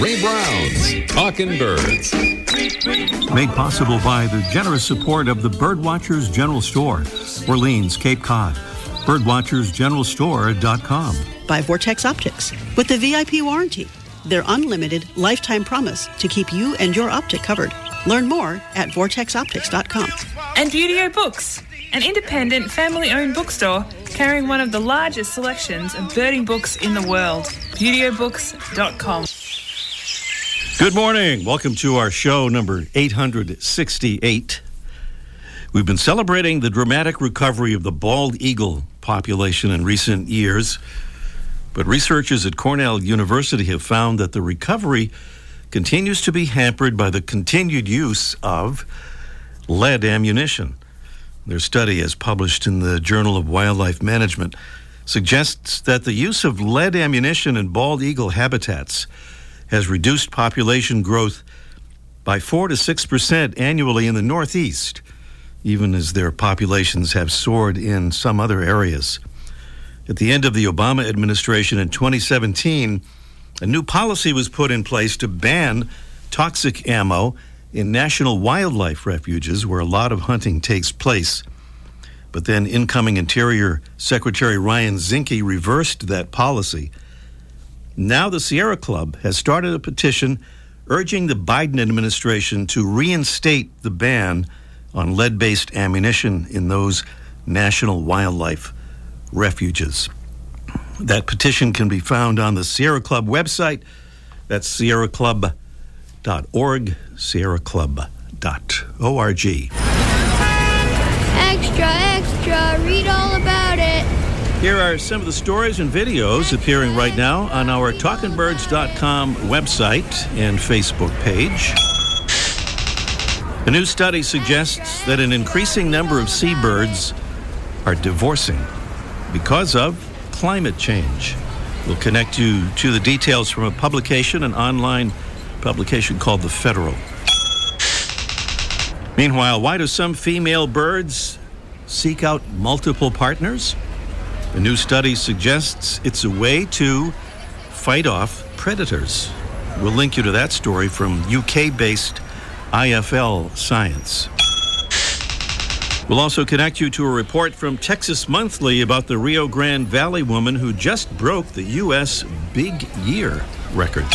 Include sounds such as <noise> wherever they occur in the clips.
Ray Brown's Talking Birds. Made possible by the generous support of the Birdwatchers General Store, Orleans, Cape Cod. Birdwatchersgeneralstore.com. By Vortex Optics with the VIP warranty, their unlimited lifetime promise to keep you and your optic covered. Learn more at vortexoptics.com. And Buteo Books, an independent family owned bookstore carrying one of the largest selections of birding books in the world. ButeoBooks.com. Good morning. Welcome to our show number 868. We've been celebrating the dramatic recovery of the bald eagle population in recent years, but researchers at Cornell University have found that the recovery continues to be hampered by the continued use of lead ammunition. Their study, as published in the Journal of Wildlife Management, suggests that the use of lead ammunition in bald eagle habitats has reduced population growth by 4 to 6 percent annually in the Northeast, even as their populations have soared in some other areas. At the end of the Obama administration in 2017, a new policy was put in place to ban toxic ammo in national wildlife refuges where a lot of hunting takes place. But then incoming Interior Secretary Ryan Zinke reversed that policy. Now, the Sierra Club has started a petition urging the Biden administration to reinstate the ban on lead based ammunition in those national wildlife refuges. That petition can be found on the Sierra Club website. That's sierraclub.org, sierraclub.org. Extra, extra, read all about it. Here are some of the stories and videos appearing right now on our talkingbirds.com website and Facebook page. A new study suggests that an increasing number of seabirds are divorcing because of climate change. We'll connect you to the details from a publication, an online publication called The Federal. Meanwhile, why do some female birds seek out multiple partners? A new study suggests it's a way to fight off predators. We'll link you to that story from UK based IFL Science. We'll also connect you to a report from Texas Monthly about the Rio Grande Valley woman who just broke the U.S. Big Year record.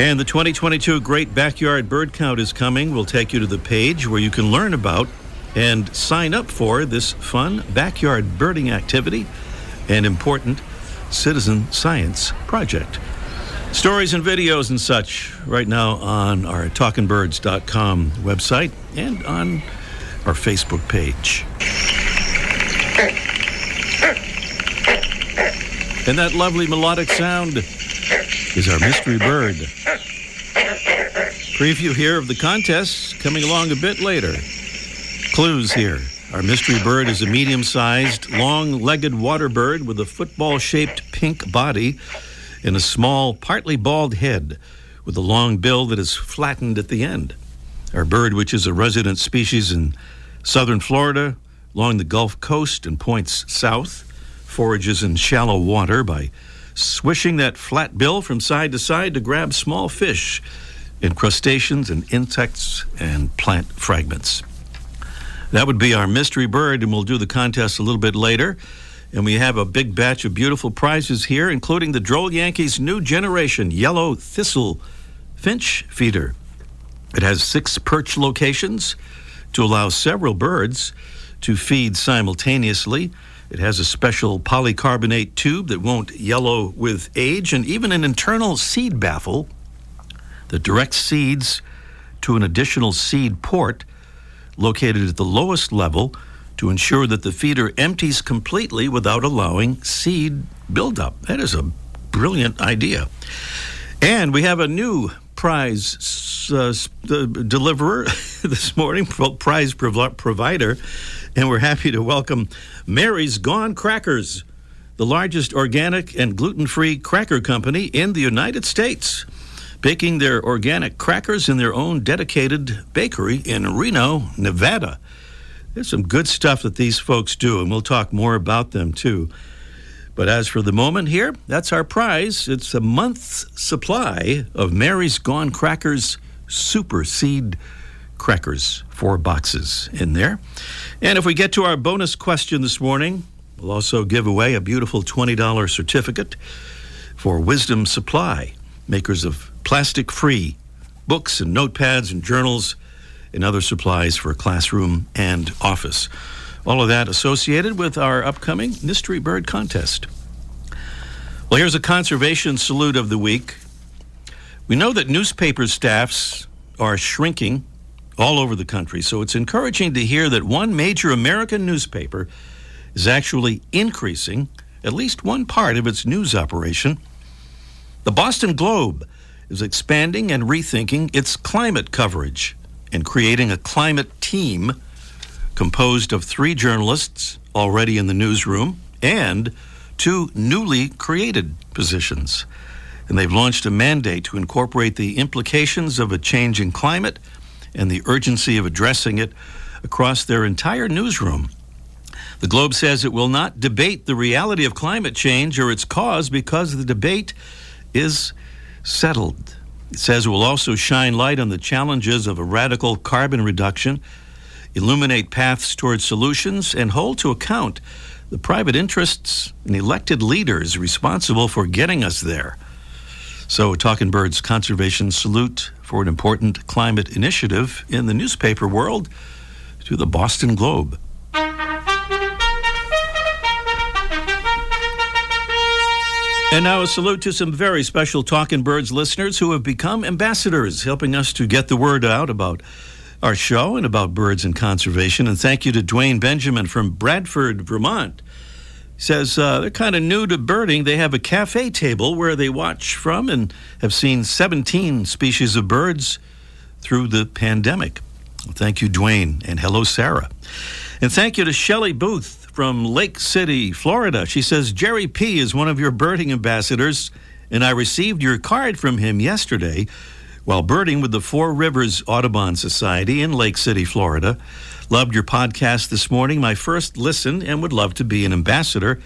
And the 2022 Great Backyard Bird Count is coming. We'll take you to the page where you can learn about and sign up for this fun backyard birding activity and important citizen science project. Stories and videos and such right now on our talkingbirds.com website and on our Facebook page. And that lovely melodic sound is our mystery bird. Preview here of the contest coming along a bit later. Clues here. Our mystery bird is a medium sized, long legged water bird with a football shaped pink body and a small, partly bald head with a long bill that is flattened at the end. Our bird, which is a resident species in southern Florida, along the Gulf Coast and points south, forages in shallow water by swishing that flat bill from side to side to grab small fish and crustaceans and insects and plant fragments. That would be our mystery bird, and we'll do the contest a little bit later. And we have a big batch of beautiful prizes here, including the Droll Yankees' new generation yellow thistle finch feeder. It has six perch locations to allow several birds to feed simultaneously. It has a special polycarbonate tube that won't yellow with age, and even an internal seed baffle that directs seeds to an additional seed port located at the lowest level to ensure that the feeder empties completely without allowing seed buildup. That is a brilliant idea. And we have a new prize uh, deliverer <laughs> this morning, prize provider, and we're happy to welcome Mary's Gone Crackers, the largest organic and gluten free cracker company in the United States, baking their organic crackers in their own dedicated bakery in Reno, Nevada. There's some good stuff that these folks do, and we'll talk more about them too. But as for the moment here, that's our prize. It's a month's supply of Mary's Gone Crackers Super Seed Crackers. Four boxes in there. And if we get to our bonus question this morning, we'll also give away a beautiful $20 certificate for Wisdom Supply, makers of plastic free books and notepads and journals and other supplies for classroom and office. All of that associated with our upcoming Mystery Bird Contest. Well, here's a conservation salute of the week. We know that newspaper staffs are shrinking all over the country, so it's encouraging to hear that one major American newspaper is actually increasing at least one part of its news operation. The Boston Globe is expanding and rethinking its climate coverage and creating a climate team composed of three journalists already in the newsroom and two newly created positions. And they've launched a mandate to incorporate the implications of a changing climate and the urgency of addressing it across their entire newsroom. The Globe says it will not debate the reality of climate change or its cause because the debate is settled. It says it will also shine light on the challenges of a radical carbon reduction illuminate paths towards solutions, and hold to account the private interests and elected leaders responsible for getting us there. So, Talking Birds Conservation salute for an important climate initiative in the newspaper world to the Boston Globe. And now a salute to some very special Talking Birds listeners who have become ambassadors, helping us to get the word out about our show and about birds and conservation. And thank you to Dwayne Benjamin from Bradford, Vermont. He says uh, they're kind of new to birding. They have a cafe table where they watch from and have seen 17 species of birds through the pandemic. Well, thank you, Dwayne, and hello, Sarah. And thank you to Shelley Booth from Lake City, Florida. She says Jerry P is one of your birding ambassadors, and I received your card from him yesterday while birding with the Four Rivers Audubon Society in Lake City, Florida. Loved your podcast this morning, my first listen, and would love to be an ambassador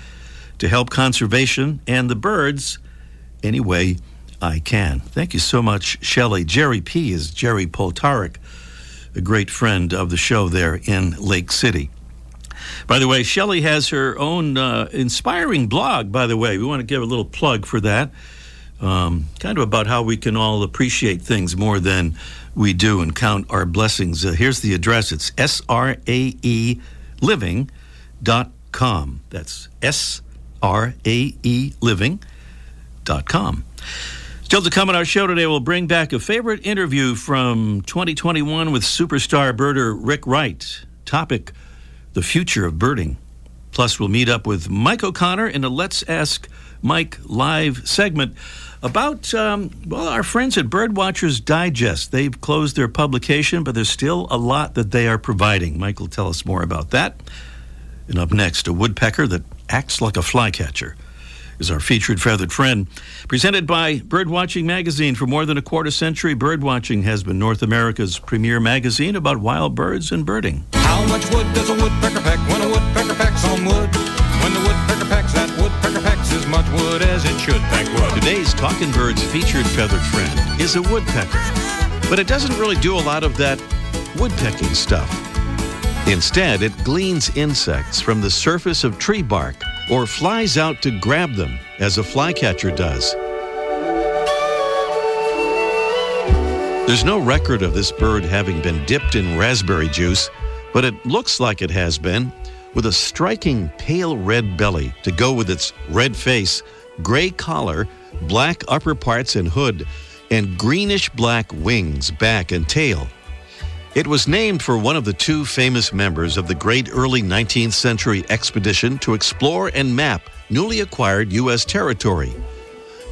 to help conservation and the birds any way I can. Thank you so much, Shelley. Jerry P. is Jerry Poltarik, a great friend of the show there in Lake City. By the way, Shelley has her own uh, inspiring blog, by the way. We want to give a little plug for that um, kind of about how we can all appreciate things more than we do and count our blessings. Uh, here's the address it's S R A E living.com. That's S R A E living.com. Still to come on our show today, we'll bring back a favorite interview from 2021 with superstar birder Rick Wright. Topic The Future of Birding. Plus, we'll meet up with Mike O'Connor in a Let's Ask Mike live segment about, um, well, our friends at Birdwatchers Digest. They've closed their publication, but there's still a lot that they are providing. Mike will tell us more about that. And up next, a woodpecker that acts like a flycatcher is our featured feathered friend. Presented by Birdwatching Magazine. For more than a quarter century, Birdwatching has been North America's premier magazine about wild birds and birding. How much wood does a woodpecker peck when a woodpecker pecks on wood? When the woodpecker that woodpecker as much wood as it should wood. Today's Talking Birds featured feathered friend is a woodpecker, but it doesn't really do a lot of that woodpecking stuff. Instead, it gleans insects from the surface of tree bark or flies out to grab them as a flycatcher does. There's no record of this bird having been dipped in raspberry juice, but it looks like it has been, with a striking pale red belly to go with its red face, gray collar, black upper parts and hood, and greenish black wings, back, and tail. It was named for one of the two famous members of the great early 19th century expedition to explore and map newly acquired U.S. territory.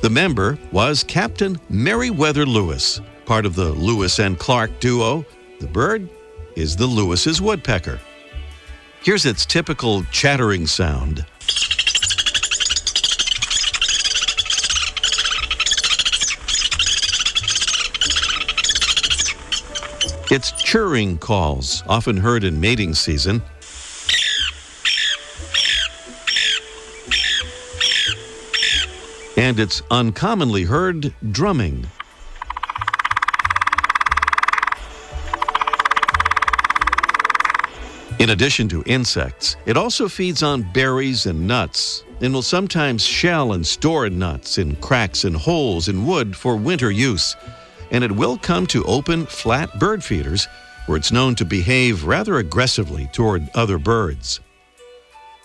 The member was Captain Meriwether Lewis, part of the Lewis and Clark duo. The bird is the Lewis's woodpecker. Here's its typical chattering sound. Its churring calls, often heard in mating season, and it's uncommonly heard drumming. In addition to insects, it also feeds on berries and nuts and will sometimes shell and store nuts in cracks and holes in wood for winter use. And it will come to open, flat bird feeders where it's known to behave rather aggressively toward other birds.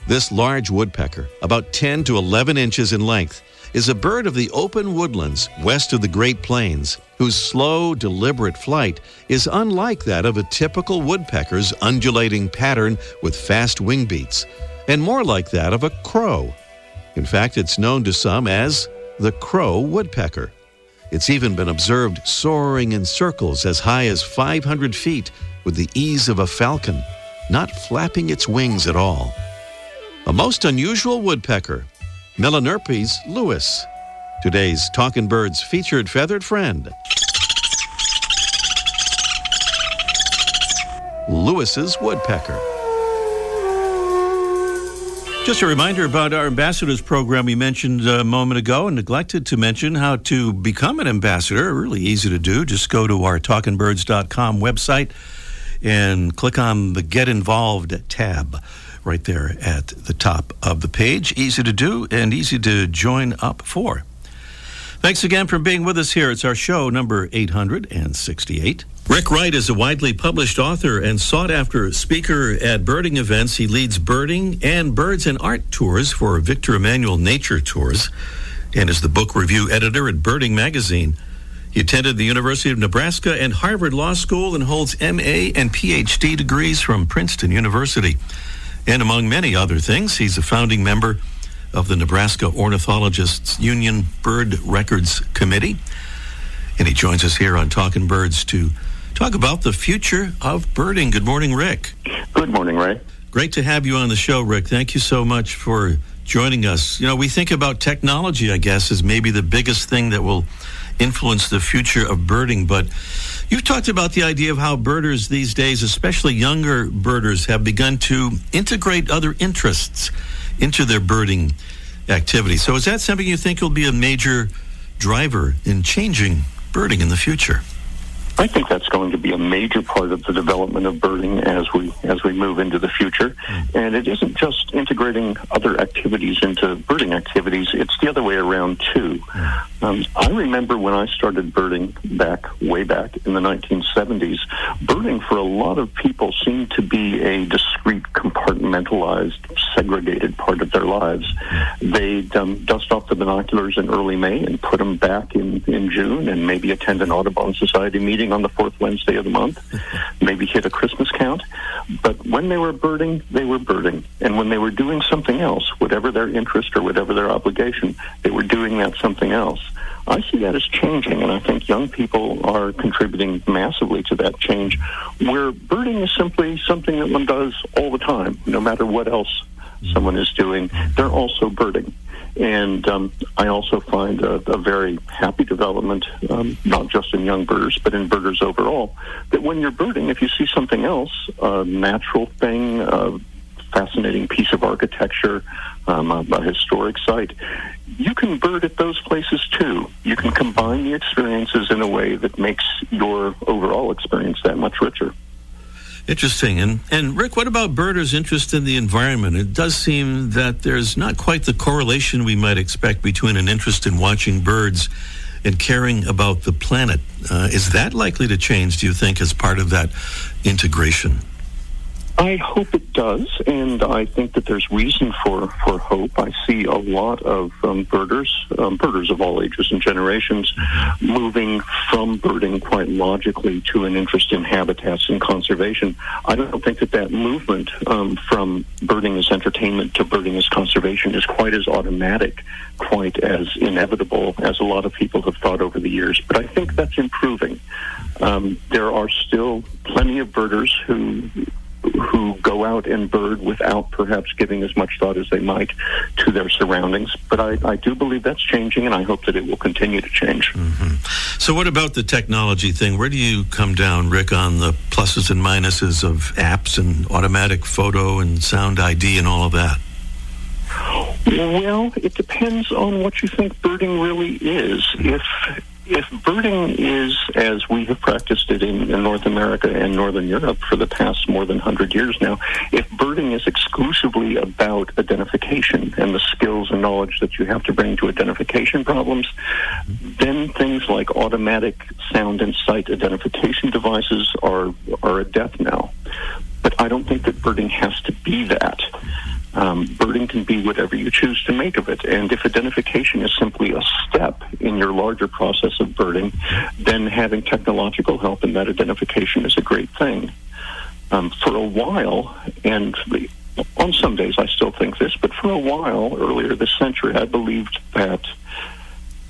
This large woodpecker, about 10 to 11 inches in length, is a bird of the open woodlands west of the Great Plains, whose slow, deliberate flight is unlike that of a typical woodpecker's undulating pattern with fast wing beats, and more like that of a crow. In fact, it's known to some as the crow woodpecker. It's even been observed soaring in circles as high as 500 feet with the ease of a falcon, not flapping its wings at all. A most unusual woodpecker, Melanerpes lewis, today's Talking Birds featured feathered friend. Lewis's woodpecker. Just a reminder about our ambassadors program we mentioned a moment ago and neglected to mention how to become an ambassador. Really easy to do. Just go to our talkingbirds.com website and click on the Get Involved tab right there at the top of the page. Easy to do and easy to join up for. Thanks again for being with us here. It's our show number 868. Rick Wright is a widely published author and sought after speaker at birding events. He leads birding and birds and art tours for Victor Emanuel Nature Tours and is the book review editor at Birding Magazine. He attended the University of Nebraska and Harvard Law School and holds MA and PhD degrees from Princeton University. And among many other things, he's a founding member of the Nebraska Ornithologists Union Bird Records Committee. And he joins us here on Talking Birds to talk about the future of birding. Good morning, Rick. Good morning, Ray. Great to have you on the show, Rick. Thank you so much for joining us. You know, we think about technology, I guess, as maybe the biggest thing that will influence the future of birding, but you've talked about the idea of how birders these days, especially younger birders, have begun to integrate other interests into their birding activity. So, is that something you think will be a major driver in changing birding in the future? I think that's going to be a major part of the development of birding as we as we move into the future. And it isn't just integrating other activities into birding activities; it's the other way around too. Um, I remember when I started birding back way back in the 1970s. Birding for a lot of people seemed to be a discrete, compartmentalized, segregated part of their lives. They'd um, dust off the binoculars in early May and put them back in in June, and maybe attend an Audubon Society meeting on the fourth Wednesday of the month, maybe hit a Christmas count. But when they were birding, they were birding. And when they were doing something else, whatever their interest or whatever their obligation, they were doing that something else. I see that as changing, and I think young people are contributing massively to that change, where birding is simply something that one does all the time, no matter what else someone is doing. They're also birding. And um, I also find a, a very happy development, um, not just in young birders, but in birders overall, that when you're birding, if you see something else, a natural thing, a fascinating piece of architecture, um, a, a historic site, you can bird at those places too. You can combine the experiences in a way that makes your overall experience that much richer. Interesting. And, and Rick, what about birders' interest in the environment? It does seem that there's not quite the correlation we might expect between an interest in watching birds and caring about the planet. Uh, is that likely to change, do you think, as part of that integration? I hope it does, and I think that there's reason for, for hope. I see a lot of um, birders, um, birders of all ages and generations, moving from birding quite logically to an interest in habitats and conservation. I don't think that that movement um, from birding as entertainment to birding as conservation is quite as automatic, quite as inevitable as a lot of people have thought over the years. But I think that's improving. Um, there are still plenty of birders who who go out and bird without perhaps giving as much thought as they might to their surroundings. But I, I do believe that's changing, and I hope that it will continue to change. Mm-hmm. So, what about the technology thing? Where do you come down, Rick, on the pluses and minuses of apps and automatic photo and sound ID and all of that? Well, it depends on what you think birding really is. If if birding is as we have practiced it in, in, North America and Northern Europe for the past more than 100 years now, if birding is exclusively about identification and the skills and knowledge that you have to bring to identification problems, then things like automatic sound and sight identification devices are, are a death now. But I don't think that birding has to be that. Um, birding can be whatever you choose to make of it. And if identification is simply a step in your larger process of birding, then having technological help in that identification is a great thing. Um, for a while, and on some days I still think this, but for a while earlier this century, I believed that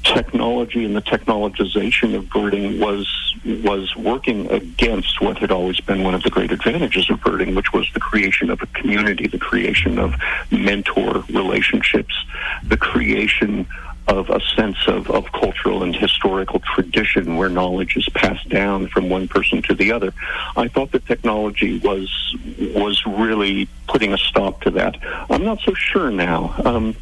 technology and the technologization of birding was was working against what had always been one of the great advantages of birding, which was the creation of a community, the creation of mentor relationships, the creation of a sense of, of cultural and historical tradition where knowledge is passed down from one person to the other. I thought that technology was was really putting a stop to that. I'm not so sure now. Um,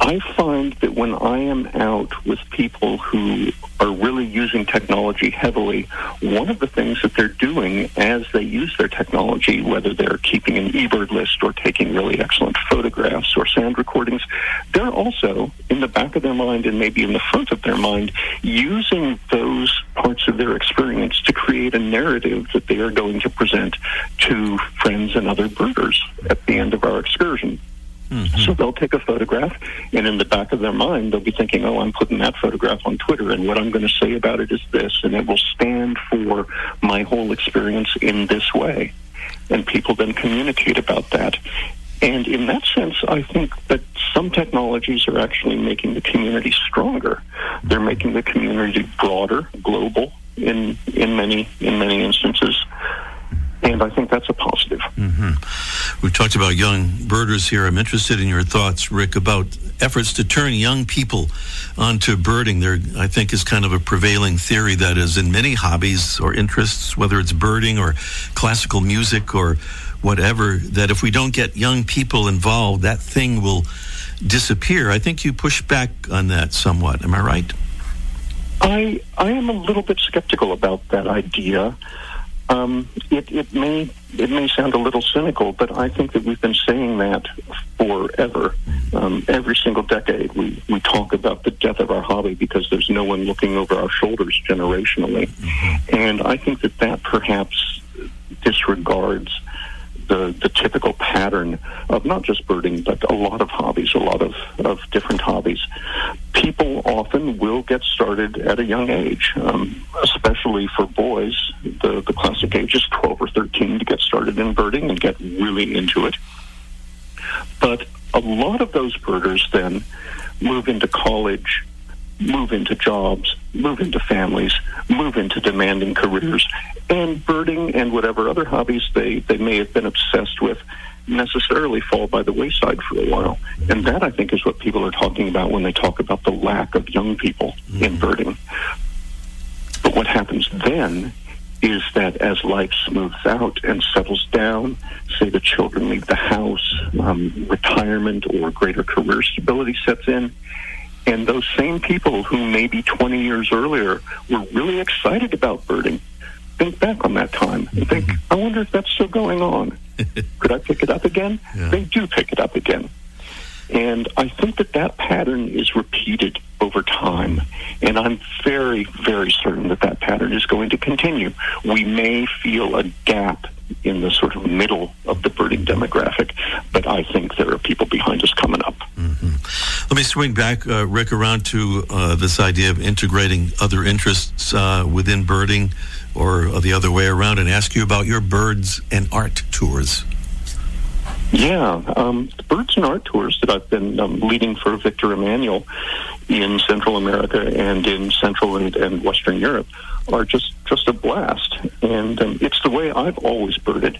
I find that when I am out with people who are really using technology heavily, one of the things that they're doing as they use their technology, whether they're keeping an eBird list or taking really excellent photographs or sound recordings, they're also in the back of their mind and maybe in the front of their mind using those parts of their experience to create a narrative that they are going to present to friends and other birders at the end of our excursion. Mm-hmm. So they'll take a photograph, and in the back of their mind, they'll be thinking, oh, I'm putting that photograph on Twitter, and what I'm going to say about it is this, and it will stand for my whole experience in this way. And people then communicate about that. And in that sense, I think that some technologies are actually making the community stronger. They're making the community broader, global in in many in many instances and I think that's a positive. Mm-hmm. We've talked about young birders here. I'm interested in your thoughts, Rick, about efforts to turn young people onto birding. There, I think, is kind of a prevailing theory that is in many hobbies or interests, whether it's birding or classical music or whatever, that if we don't get young people involved, that thing will disappear. I think you push back on that somewhat. Am I right? I I am a little bit skeptical about that idea. Um, it, it may it may sound a little cynical, but I think that we've been saying that forever. Um, every single decade, we, we talk about the death of our hobby because there's no one looking over our shoulders generationally. And I think that that perhaps disregards the, the typical pattern of not just birding, but a lot of hobbies, a lot of, of different hobbies. People often will get started at a young age, um, especially for boys. The, the classic age is 12 or 13 to get started in birding and get really into it. But a lot of those birders then move into college move into jobs, move into families, move into demanding careers, and birding and whatever other hobbies they, they may have been obsessed with necessarily fall by the wayside for a while. And that, I think, is what people are talking about when they talk about the lack of young people mm-hmm. in birding. But what happens then is that as life smooths out and settles down, say the children leave the house, um, retirement or greater career stability sets in, and those same people who maybe 20 years earlier were really excited about birding think back on that time and think, I wonder if that's still going on. <laughs> Could I pick it up again? Yeah. They do pick it up again. And I think that that pattern is repeated over time. And I'm very, very certain that that pattern is going to continue. We may feel a gap in the sort of middle of the birding demographic, but I think there are people behind us coming up. Mm-hmm. Let me swing back, uh, Rick, around to uh, this idea of integrating other interests uh, within birding or the other way around and ask you about your birds and art tours. Yeah, um, the birds and art tours that I've been um, leading for Victor Emanuel in Central America and in Central and, and Western Europe are just just a blast, and um, it's the way I've always birded.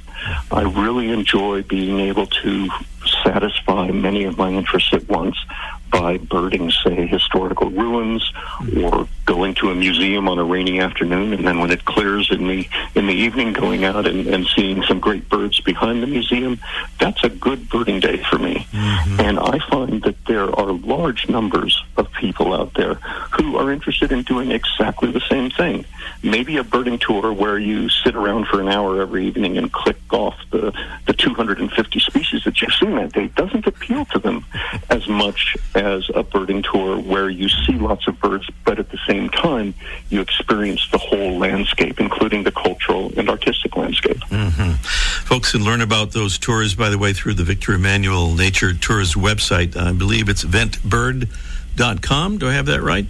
I really enjoy being able to satisfy many of my interests at once by birding, say, historical ruins or going to a museum on a rainy afternoon, and then when it clears in the in the evening, going out and, and seeing some great birds behind the museum. That's a good birding day for me. Mm-hmm. And I find that there are large numbers of people out there who are interested in doing exactly the same thing. Maybe a birding tour where you sit around for an hour every evening and click off the, the 250 species that you've seen that day doesn't appeal to them as much as a birding tour where you see lots of birds, but at the same time, you experience the whole landscape, including the cultural and artistic landscape. Folks can learn about those tours, by the way, through the Victor Emanuel Nature Tours website. I believe it's ventbird.com. Do I have that right?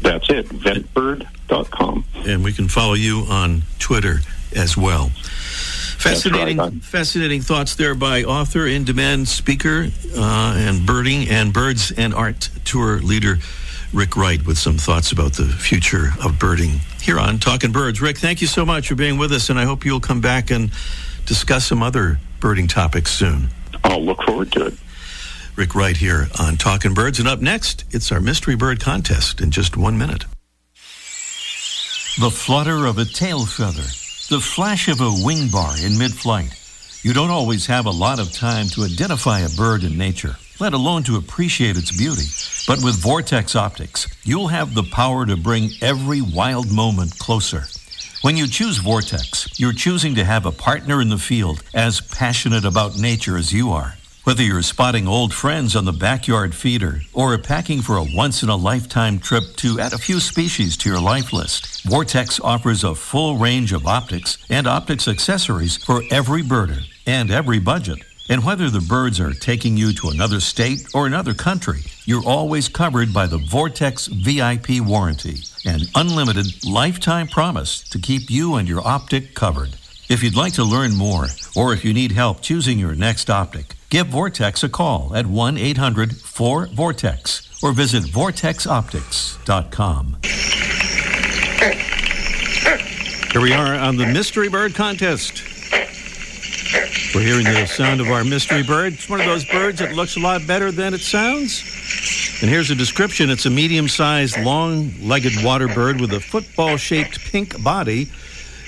That's it, ventbird.com. And we can follow you on Twitter as well. Fascinating, right. fascinating thoughts there by author, in-demand speaker, uh, and birding and birds and art tour leader Rick Wright with some thoughts about the future of birding here on Talking Birds. Rick, thank you so much for being with us, and I hope you'll come back and discuss some other birding topics soon. I'll look forward to it. Rick Wright here on Talking Birds, and up next, it's our mystery bird contest in just one minute. The flutter of a tail feather, the flash of a wing bar in mid-flight. You don't always have a lot of time to identify a bird in nature, let alone to appreciate its beauty. But with Vortex Optics, you'll have the power to bring every wild moment closer. When you choose Vortex, you're choosing to have a partner in the field as passionate about nature as you are. Whether you're spotting old friends on the backyard feeder or packing for a once in a lifetime trip to add a few species to your life list, Vortex offers a full range of optics and optics accessories for every birder and every budget. And whether the birds are taking you to another state or another country, you're always covered by the Vortex VIP warranty, an unlimited lifetime promise to keep you and your optic covered. If you'd like to learn more, or if you need help choosing your next optic, give Vortex a call at 1 800 4 Vortex or visit vortexoptics.com. Here we are on the Mystery Bird Contest. We're hearing the sound of our mystery bird. It's one of those birds that looks a lot better than it sounds. And here's a description it's a medium sized, long legged water bird with a football shaped pink body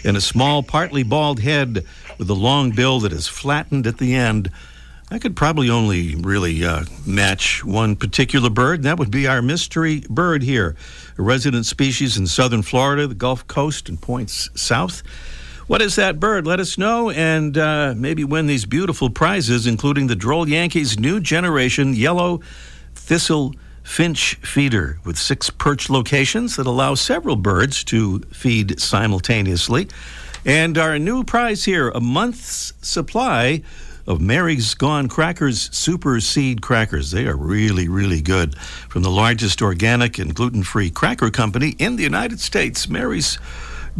and a small, partly bald head with a long bill that is flattened at the end. I could probably only really uh, match one particular bird, and that would be our mystery bird here, a resident species in southern Florida, the Gulf Coast, and points south. What is that bird? Let us know and uh, maybe win these beautiful prizes, including the Droll Yankees' new generation yellow thistle finch feeder with six perch locations that allow several birds to feed simultaneously. And our new prize here a month's supply of Mary's Gone Crackers Super Seed Crackers. They are really, really good. From the largest organic and gluten free cracker company in the United States, Mary's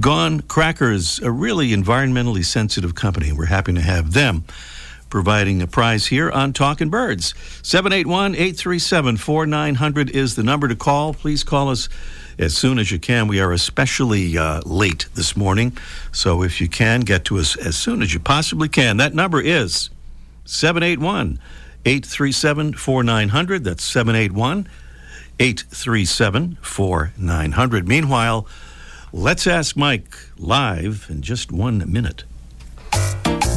Gone Crackers, a really environmentally sensitive company. We're happy to have them providing a prize here on Talking Birds. 781 837 4900 is the number to call. Please call us as soon as you can. We are especially uh, late this morning, so if you can, get to us as soon as you possibly can. That number is 781 837 4900. That's 781 837 4900. Meanwhile, let's ask Mike live in just one minute.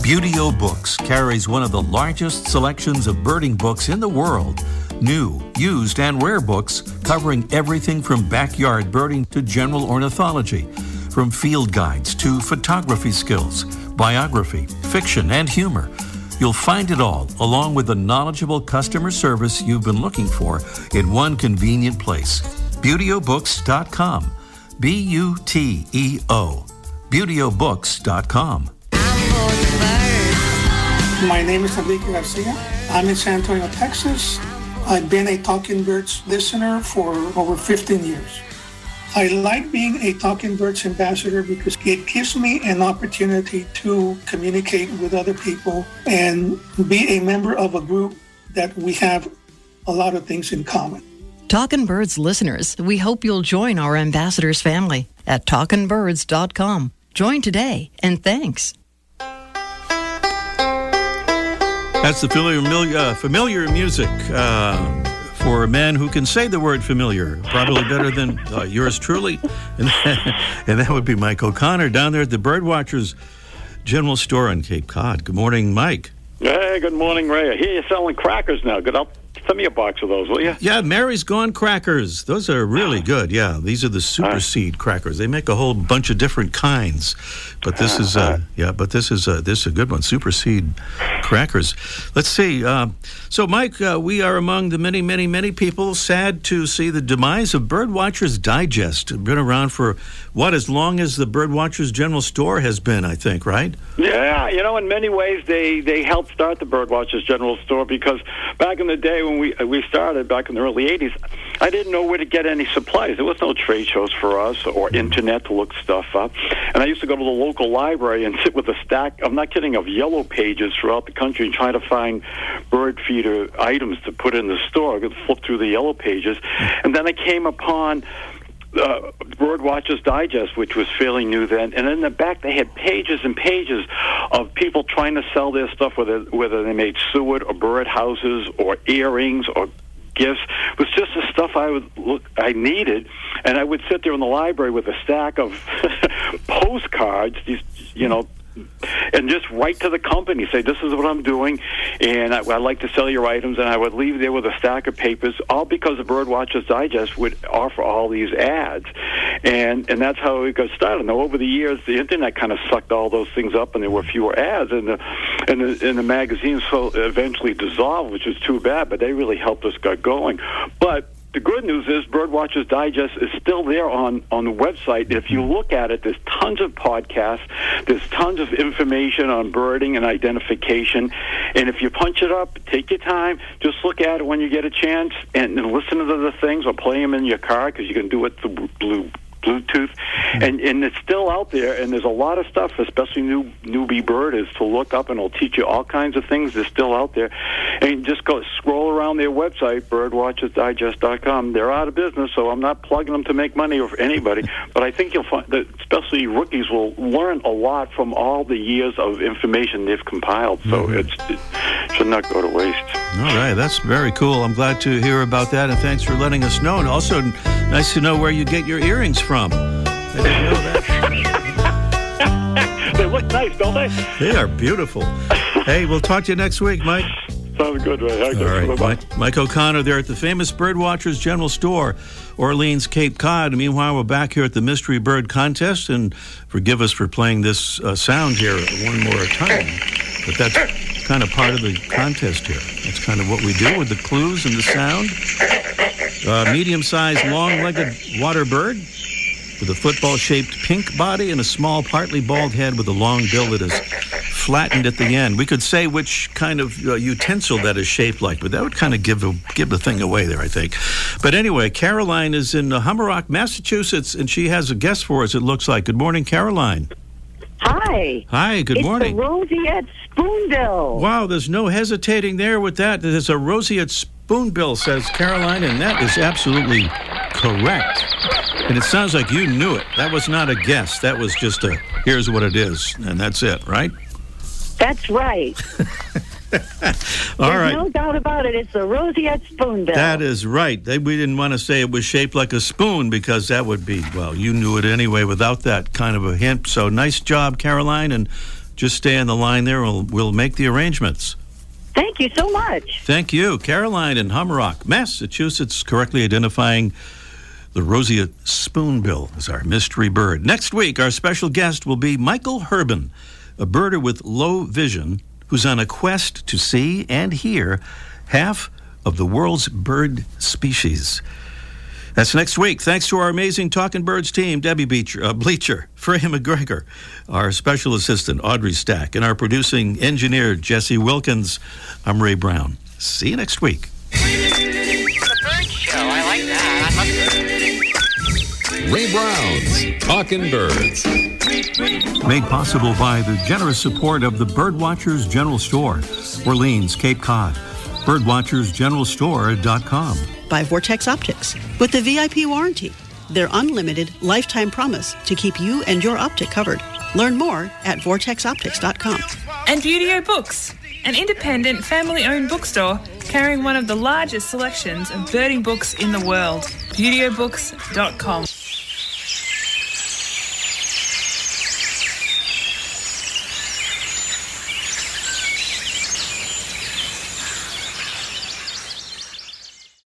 Buteo Books carries one of the largest selections of birding books in the world. New, used, and rare books covering everything from backyard birding to general ornithology, from field guides to photography skills, biography, fiction, and humor. You'll find it all, along with the knowledgeable customer service you've been looking for, in one convenient place. ButeoBooks.com. B U T E O. ButeoBooks.com. My name is Enrique Garcia. I'm in San Antonio, Texas. I've been a Talking Birds listener for over 15 years. I like being a Talking Birds ambassador because it gives me an opportunity to communicate with other people and be a member of a group that we have a lot of things in common. Talkin' Birds listeners, we hope you'll join our ambassadors family at talkinbirds.com. Join today and thanks. That's the familiar, uh, familiar music uh, for a man who can say the word familiar, probably better than uh, yours truly. <laughs> And, and that would be Mike O'Connor down there at the Birdwatchers General Store in Cape Cod. Good morning, Mike. Hey, good morning, Ray. I hear you're selling crackers now. Good up. Send me a box of those, will you? Yeah, Mary's Gone crackers. Those are really good. Yeah, these are the super seed crackers. They make a whole bunch of different kinds, but this is uh, yeah, but this is uh, this is a good one. Super seed crackers. Let's see. Uh, so, Mike, uh, we are among the many, many, many people sad to see the demise of Birdwatchers Digest. Been around for what as long as the Birdwatchers General Store has been, I think, right? Yeah, you know, in many ways, they they helped start the Birdwatchers General Store because back in the day when we we started back in the early '80s, I didn't know where to get any supplies. There was no trade shows for us or mm-hmm. internet to look stuff up, and I used to go to the local library and sit with a stack. I'm not kidding of yellow pages throughout the country and try to find bird feeder items to put in the store. I could flip through the yellow pages, mm-hmm. and then I came upon uh, Bird Watchers Digest, which was fairly new then, and in the back they had pages and pages of people trying to sell their stuff, whether whether they made suet or bird houses or earrings or gifts. It was just the stuff I would look I needed, and I would sit there in the library with a stack of <laughs> postcards. These, you know. And just write to the company, say this is what I'm doing, and I, I'd like to sell your items. And I would leave there with a stack of papers, all because the Birdwatchers Digest would offer all these ads, and and that's how it got started. Now over the years, the internet kind of sucked all those things up, and there were fewer ads, and the and the, and the magazines so eventually dissolved, which is too bad. But they really helped us get going. But the good news is Birdwatchers Digest is still there on, on the website. If you look at it, there's tons of podcasts, there's tons of information on birding and identification. And if you punch it up, take your time, just look at it when you get a chance and, and listen to the things or play them in your car because you can do it through blue. Bluetooth, hmm. and and it's still out there. And there's a lot of stuff, especially new newbie birders, to look up, and it'll teach you all kinds of things. They're still out there, and just go scroll around their website, birdwatchersdigest.com. They're out of business, so I'm not plugging them to make money or for anybody. <laughs> but I think you'll find that especially rookies will learn a lot from all the years of information they've compiled. So mm-hmm. it's it should not go to waste. All right, that's very cool. I'm glad to hear about that, and thanks for letting us know. And also, nice to know where you get your earrings from. I didn't know that. <laughs> they look nice, don't they? They are beautiful. Hey, we'll talk to you next week, Mike. Sounds good, Ray. All right, bye-bye. Mike, Mike O'Connor there at the famous Birdwatchers General Store, Orleans, Cape Cod. Meanwhile, we're back here at the Mystery Bird Contest, and forgive us for playing this uh, sound here one more time, but that's kind of part of the contest here. That's kind of what we do with the clues and the sound. Uh, medium-sized, long-legged water bird with a football-shaped pink body and a small, partly bald head with a long bill that is flattened at the end. We could say which kind of uh, utensil that is shaped like, but that would kind of give the, give the thing away there, I think. But anyway, Caroline is in uh, Humarock, Massachusetts, and she has a guest for us. It looks like. Good morning, Caroline. Hi. Hi. Good it's morning. the roseate spoonbill. Wow, there's no hesitating there with that. There's a roseate spoonbill, says Caroline, and that is absolutely correct. And it sounds like you knew it. That was not a guess. That was just a here's what it is, and that's it, right? That's right. <laughs> All There's right. no doubt about it. It's the roseate spoonbill. That is right. They, we didn't want to say it was shaped like a spoon because that would be, well, you knew it anyway without that kind of a hint. So nice job, Caroline, and just stay on the line there. We'll, we'll make the arrangements. Thank you so much. Thank you. Caroline in Humarock, Massachusetts, correctly identifying the roseate spoonbill as our mystery bird. Next week, our special guest will be Michael Herbin, a birder with low vision who's on a quest to see and hear half of the world's bird species. That's next week. Thanks to our amazing Talking Birds team, Debbie Beecher, uh, Bleacher, <laughs> Freya McGregor, our special assistant, Audrey Stack, and our producing engineer, Jesse Wilkins. I'm Ray Brown. See you next week. Ray Brown's Talking Birds. Made possible by the generous support of the Birdwatchers General Store, Orleans, Cape Cod. Birdwatchersgeneralstore.com. by Vortex Optics with the VIP warranty, their unlimited lifetime promise to keep you and your optic covered. Learn more at vortexoptics.com. And Buteo Books, an independent family owned bookstore carrying one of the largest selections of birding books in the world. Buteobooks.com.